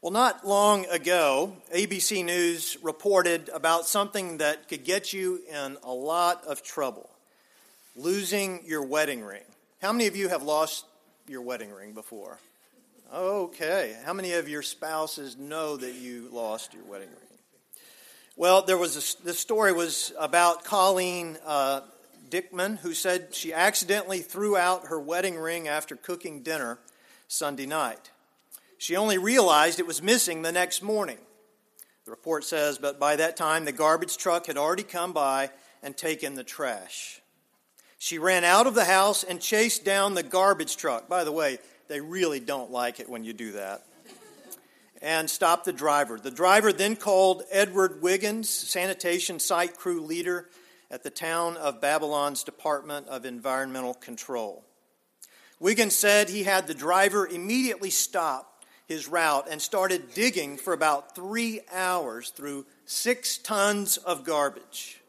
Well, not long ago, ABC News reported about something that could get you in a lot of trouble losing your wedding ring. How many of you have lost your wedding ring before? Okay. How many of your spouses know that you lost your wedding ring? Well, there was a, this story was about Colleen uh, Dickman, who said she accidentally threw out her wedding ring after cooking dinner Sunday night. She only realized it was missing the next morning. The report says, but by that time the garbage truck had already come by and taken the trash. She ran out of the house and chased down the garbage truck. By the way, they really don't like it when you do that. And stopped the driver. The driver then called Edward Wiggins, sanitation site crew leader at the town of Babylon's Department of Environmental Control. Wiggins said he had the driver immediately stop his route and started digging for about three hours through six tons of garbage.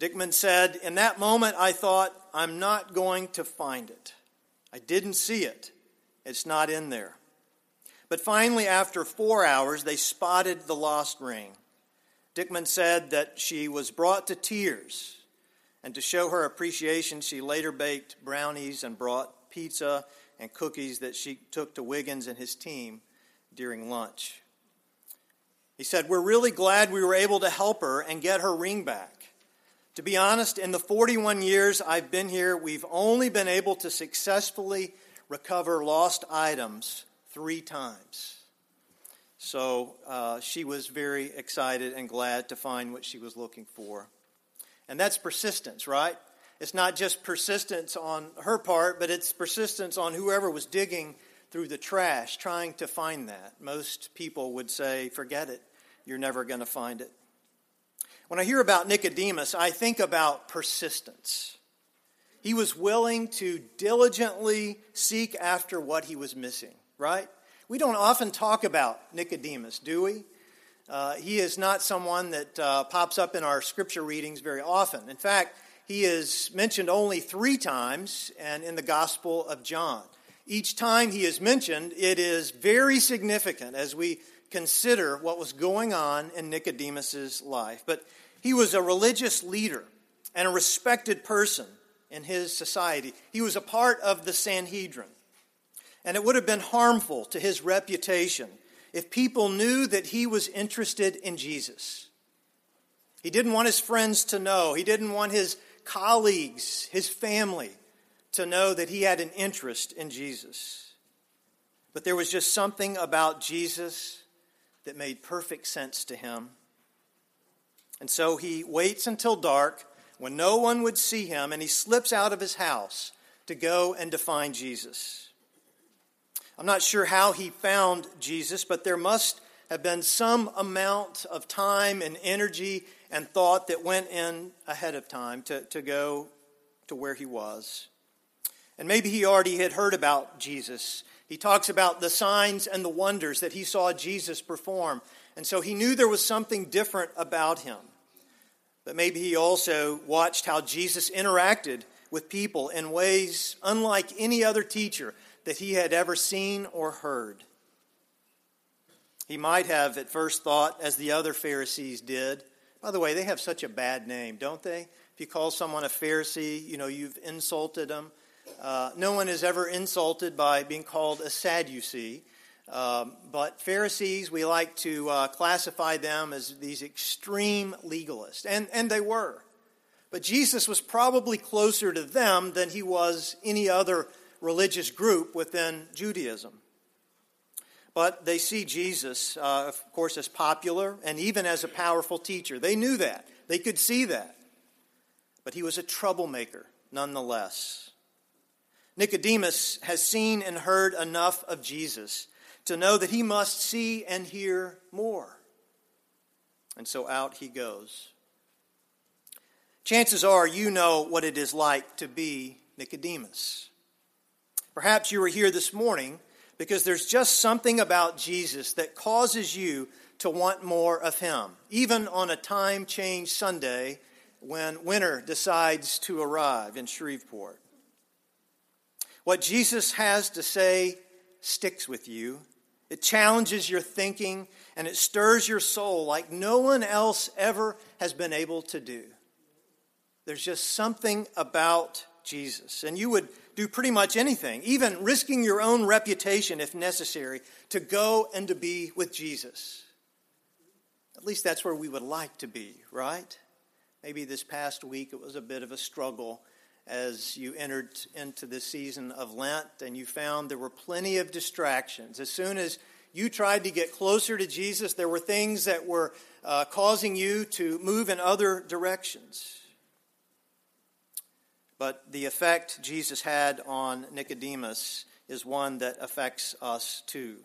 Dickman said, In that moment, I thought, I'm not going to find it. I didn't see it. It's not in there. But finally, after four hours, they spotted the lost ring. Dickman said that she was brought to tears. And to show her appreciation, she later baked brownies and brought pizza and cookies that she took to Wiggins and his team during lunch. He said, We're really glad we were able to help her and get her ring back. To be honest, in the 41 years I've been here, we've only been able to successfully recover lost items three times. So uh, she was very excited and glad to find what she was looking for. And that's persistence, right? It's not just persistence on her part, but it's persistence on whoever was digging through the trash trying to find that. Most people would say, forget it, you're never going to find it. When I hear about Nicodemus, I think about persistence. He was willing to diligently seek after what he was missing, right? We don't often talk about Nicodemus, do we? Uh, he is not someone that uh, pops up in our scripture readings very often. In fact, he is mentioned only three times and in the Gospel of John. Each time he is mentioned, it is very significant as we consider what was going on in Nicodemus's life. But he was a religious leader and a respected person in his society. He was a part of the Sanhedrin. And it would have been harmful to his reputation if people knew that he was interested in Jesus. He didn't want his friends to know. He didn't want his colleagues, his family, to know that he had an interest in Jesus. But there was just something about Jesus that made perfect sense to him. And so he waits until dark when no one would see him and he slips out of his house to go and to find Jesus. I'm not sure how he found Jesus, but there must have been some amount of time and energy and thought that went in ahead of time to, to go to where he was. And maybe he already had heard about Jesus. He talks about the signs and the wonders that he saw Jesus perform. And so he knew there was something different about him. But maybe he also watched how Jesus interacted with people in ways unlike any other teacher that he had ever seen or heard. He might have at first thought, as the other Pharisees did, by the way, they have such a bad name, don't they? If you call someone a Pharisee, you know, you've insulted them. Uh, no one is ever insulted by being called a Sadducee. Um, but Pharisees, we like to uh, classify them as these extreme legalists, and, and they were. But Jesus was probably closer to them than he was any other religious group within Judaism. But they see Jesus, uh, of course, as popular and even as a powerful teacher. They knew that, they could see that. But he was a troublemaker nonetheless. Nicodemus has seen and heard enough of Jesus to know that he must see and hear more. And so out he goes. Chances are you know what it is like to be Nicodemus. Perhaps you were here this morning because there's just something about Jesus that causes you to want more of him, even on a time change Sunday when winter decides to arrive in Shreveport. What Jesus has to say sticks with you, It challenges your thinking and it stirs your soul like no one else ever has been able to do. There's just something about Jesus. And you would do pretty much anything, even risking your own reputation if necessary, to go and to be with Jesus. At least that's where we would like to be, right? Maybe this past week it was a bit of a struggle as you entered into this season of Lent and you found there were plenty of distractions. As soon as you tried to get closer to Jesus, there were things that were uh, causing you to move in other directions. But the effect Jesus had on Nicodemus is one that affects us too.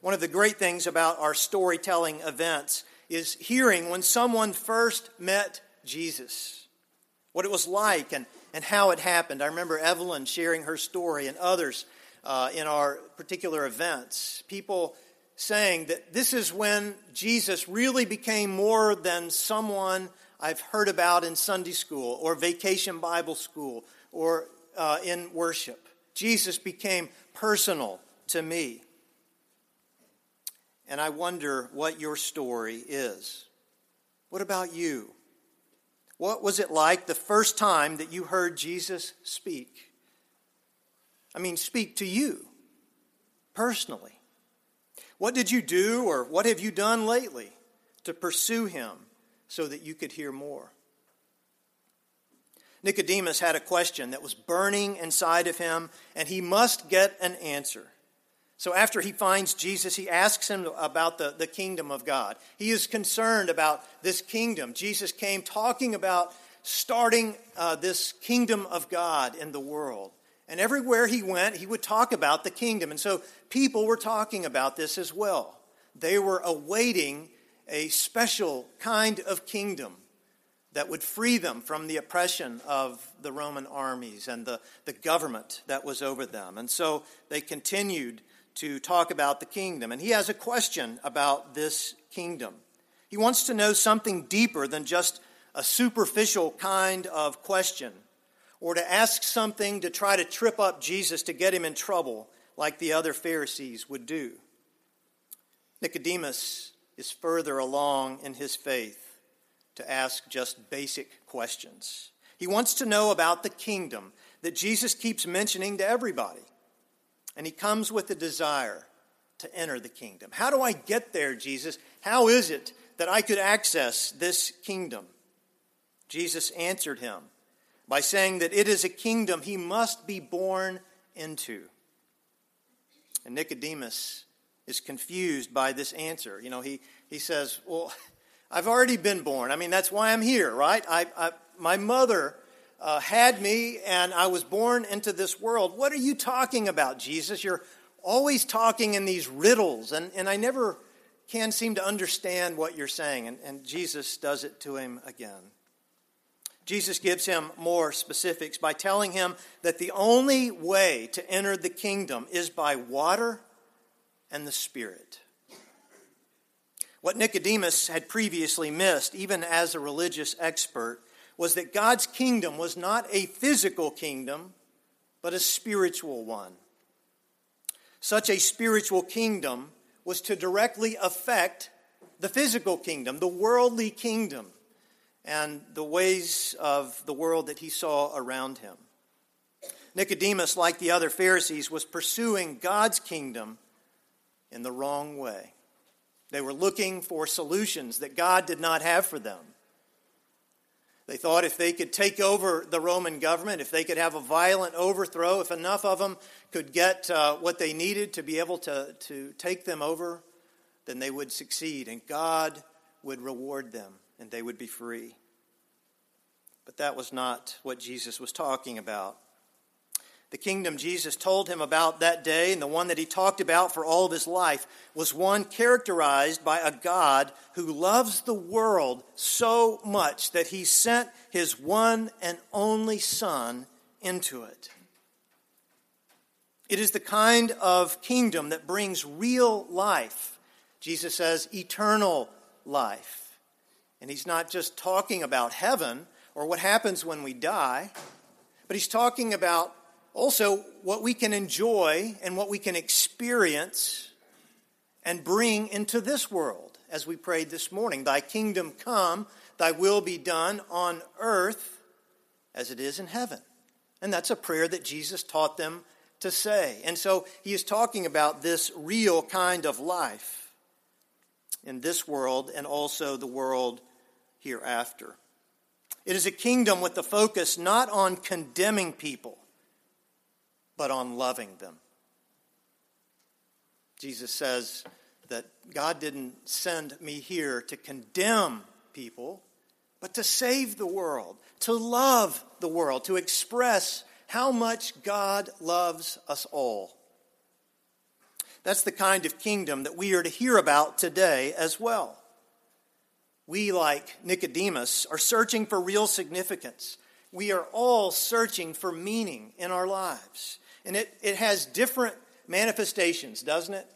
One of the great things about our storytelling events is hearing when someone first met Jesus, what it was like and, and how it happened. I remember Evelyn sharing her story and others uh, in our particular events. People saying that this is when Jesus really became more than someone I've heard about in Sunday school or vacation Bible school or uh, in worship. Jesus became personal to me. And I wonder what your story is. What about you? What was it like the first time that you heard Jesus speak? I mean, speak to you personally. What did you do or what have you done lately to pursue him so that you could hear more? Nicodemus had a question that was burning inside of him, and he must get an answer. So after he finds Jesus, he asks him about the, the kingdom of God. He is concerned about this kingdom. Jesus came talking about starting uh, this kingdom of God in the world. And everywhere he went, he would talk about the kingdom. And so people were talking about this as well. They were awaiting a special kind of kingdom that would free them from the oppression of the Roman armies and the, the government that was over them. And so they continued to talk about the kingdom. And he has a question about this kingdom. He wants to know something deeper than just a superficial kind of question or to ask something to try to trip up Jesus to get him in trouble like the other Pharisees would do. Nicodemus is further along in his faith to ask just basic questions. He wants to know about the kingdom that Jesus keeps mentioning to everybody and he comes with a desire to enter the kingdom. How do I get there, Jesus? How is it that I could access this kingdom? Jesus answered him by saying that it is a kingdom he must be born into. And Nicodemus is confused by this answer. You know, he, he says, Well, I've already been born. I mean, that's why I'm here, right? I, I my mother uh, had me and I was born into this world. What are you talking about, Jesus? You're always talking in these riddles, and, and I never can seem to understand what you're saying. And, and Jesus does it to him again. Jesus gives him more specifics by telling him that the only way to enter the kingdom is by water and the Spirit. What Nicodemus had previously missed, even as a religious expert, was that God's kingdom was not a physical kingdom, but a spiritual one. Such a spiritual kingdom was to directly affect the physical kingdom, the worldly kingdom, and the ways of the world that he saw around him. Nicodemus, like the other Pharisees, was pursuing God's kingdom in the wrong way. They were looking for solutions that God did not have for them. They thought if they could take over the Roman government, if they could have a violent overthrow, if enough of them could get uh, what they needed to be able to, to take them over, then they would succeed and God would reward them and they would be free. But that was not what Jesus was talking about. The kingdom Jesus told him about that day, and the one that he talked about for all of his life, was one characterized by a God who loves the world so much that he sent his one and only Son into it. It is the kind of kingdom that brings real life. Jesus says, eternal life. And he's not just talking about heaven or what happens when we die, but he's talking about also what we can enjoy and what we can experience and bring into this world, as we prayed this morning. Thy kingdom come, thy will be done on earth as it is in heaven. And that's a prayer that Jesus taught them to say. And so he is talking about this real kind of life in this world and also the world hereafter. It is a kingdom with the focus not on condemning people, but on loving them. Jesus says that God didn't send me here to condemn people, but to save the world, to love the world, to express how much God loves us all. That's the kind of kingdom that we are to hear about today as well. We, like Nicodemus, are searching for real significance. We are all searching for meaning in our lives. And it, it has different manifestations, doesn't it?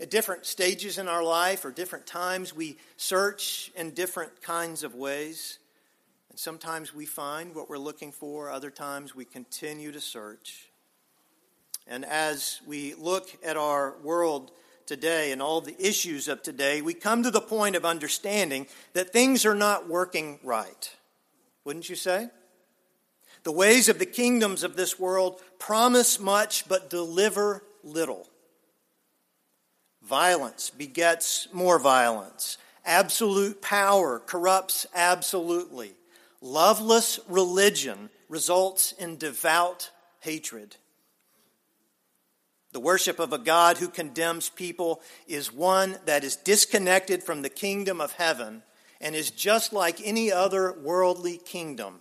At different stages in our life or different times, we search in different kinds of ways. And sometimes we find what we're looking for, other times we continue to search. And as we look at our world today and all the issues of today, we come to the point of understanding that things are not working right. Wouldn't you say? The ways of the kingdoms of this world promise much but deliver little. Violence begets more violence. Absolute power corrupts absolutely. Loveless religion results in devout hatred. The worship of a God who condemns people is one that is disconnected from the kingdom of heaven and is just like any other worldly kingdom.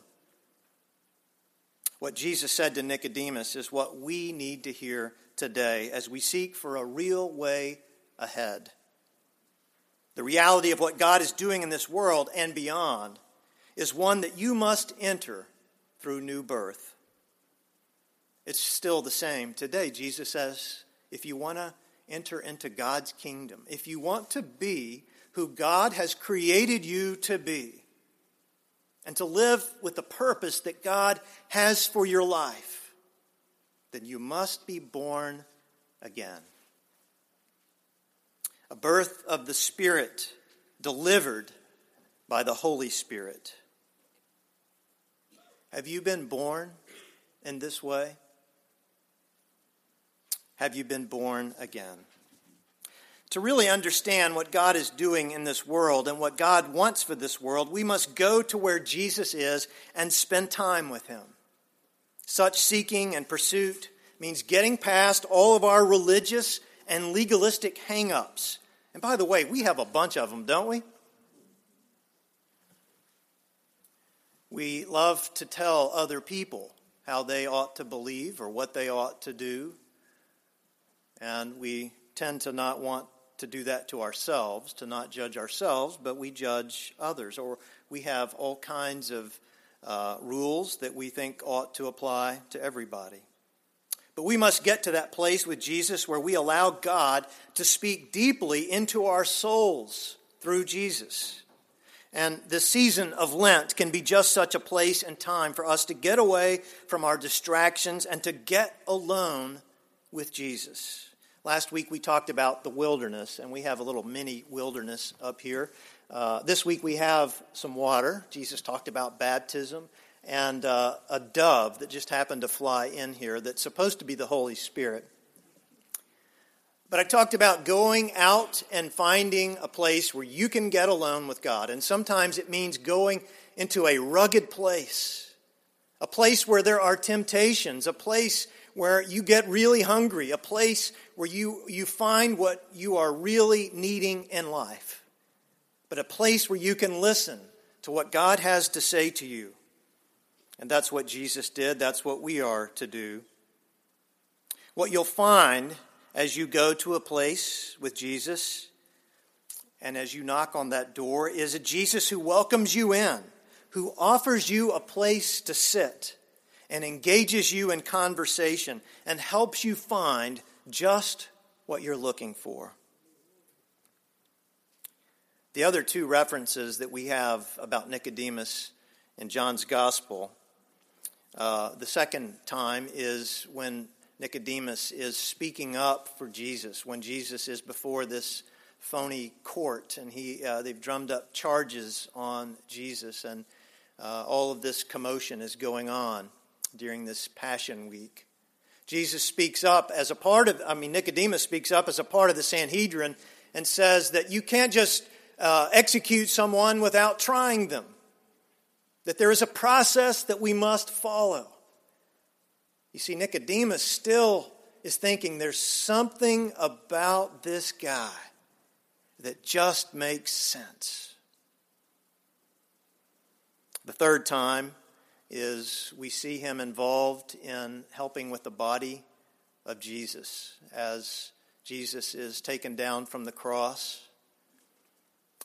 What Jesus said to Nicodemus is what we need to hear today as we seek for a real way ahead. The reality of what God is doing in this world and beyond is one that you must enter through new birth. It's still the same today. Jesus says, if you want to enter into God's kingdom, if you want to be who God has created you to be, and to live with the purpose that God has for your life, then you must be born again. A birth of the Spirit delivered by the Holy Spirit. Have you been born in this way? Have you been born again? To really understand what God is doing in this world and what God wants for this world, we must go to where Jesus is and spend time with him. Such seeking and pursuit means getting past all of our religious and legalistic hang ups. And by the way, we have a bunch of them, don't we? We love to tell other people how they ought to believe or what they ought to do. And we tend to not want to do that to ourselves, to not judge ourselves, but we judge others. Or we have all kinds of uh, rules that we think ought to apply to everybody. But we must get to that place with Jesus where we allow God to speak deeply into our souls through Jesus. And the season of Lent can be just such a place and time for us to get away from our distractions and to get alone with Jesus. Last week we talked about the wilderness, and we have a little mini wilderness up here. Uh, this week we have some water. Jesus talked about baptism and uh, a dove that just happened to fly in here that's supposed to be the Holy Spirit. But I talked about going out and finding a place where you can get alone with God. And sometimes it means going into a rugged place, a place where there are temptations, a place where you get really hungry, a place where you, you find what you are really needing in life, but a place where you can listen to what God has to say to you. And that's what Jesus did, that's what we are to do. What you'll find as you go to a place with Jesus and as you knock on that door is a Jesus who welcomes you in, who offers you a place to sit and engages you in conversation and helps you find just what you're looking for. The other two references that we have about Nicodemus in John's Gospel, uh, the second time is when Nicodemus is speaking up for Jesus when Jesus is before this phony court, and he uh, they've drummed up charges on Jesus, and uh, all of this commotion is going on during this Passion Week. Jesus speaks up as a part of, I mean, Nicodemus speaks up as a part of the Sanhedrin and says that you can't just uh, execute someone without trying them, that there is a process that we must follow. You see, Nicodemus still is thinking there's something about this guy that just makes sense. The third time is we see him involved in helping with the body of Jesus as Jesus is taken down from the cross.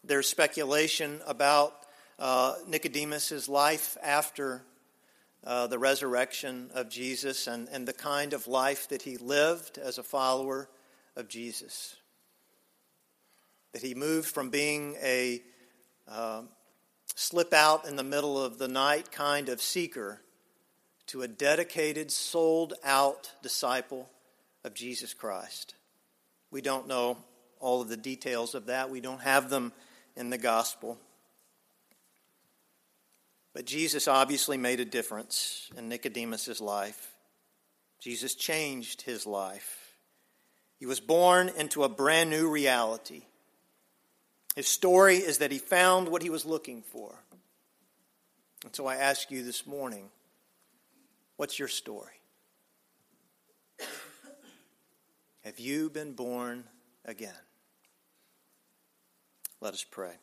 There's speculation about uh, Nicodemus' life after uh, the resurrection of Jesus and, and the kind of life that he lived as a follower of Jesus. That he moved from being a uh, slip out in the middle of the night kind of seeker to a dedicated, sold out disciple of Jesus Christ. We don't know all of the details of that, we don't have them in the gospel. But Jesus obviously made a difference in Nicodemus' life. Jesus changed his life. He was born into a brand new reality. His story is that he found what he was looking for. And so I ask you this morning what's your story? Have you been born again? Let us pray.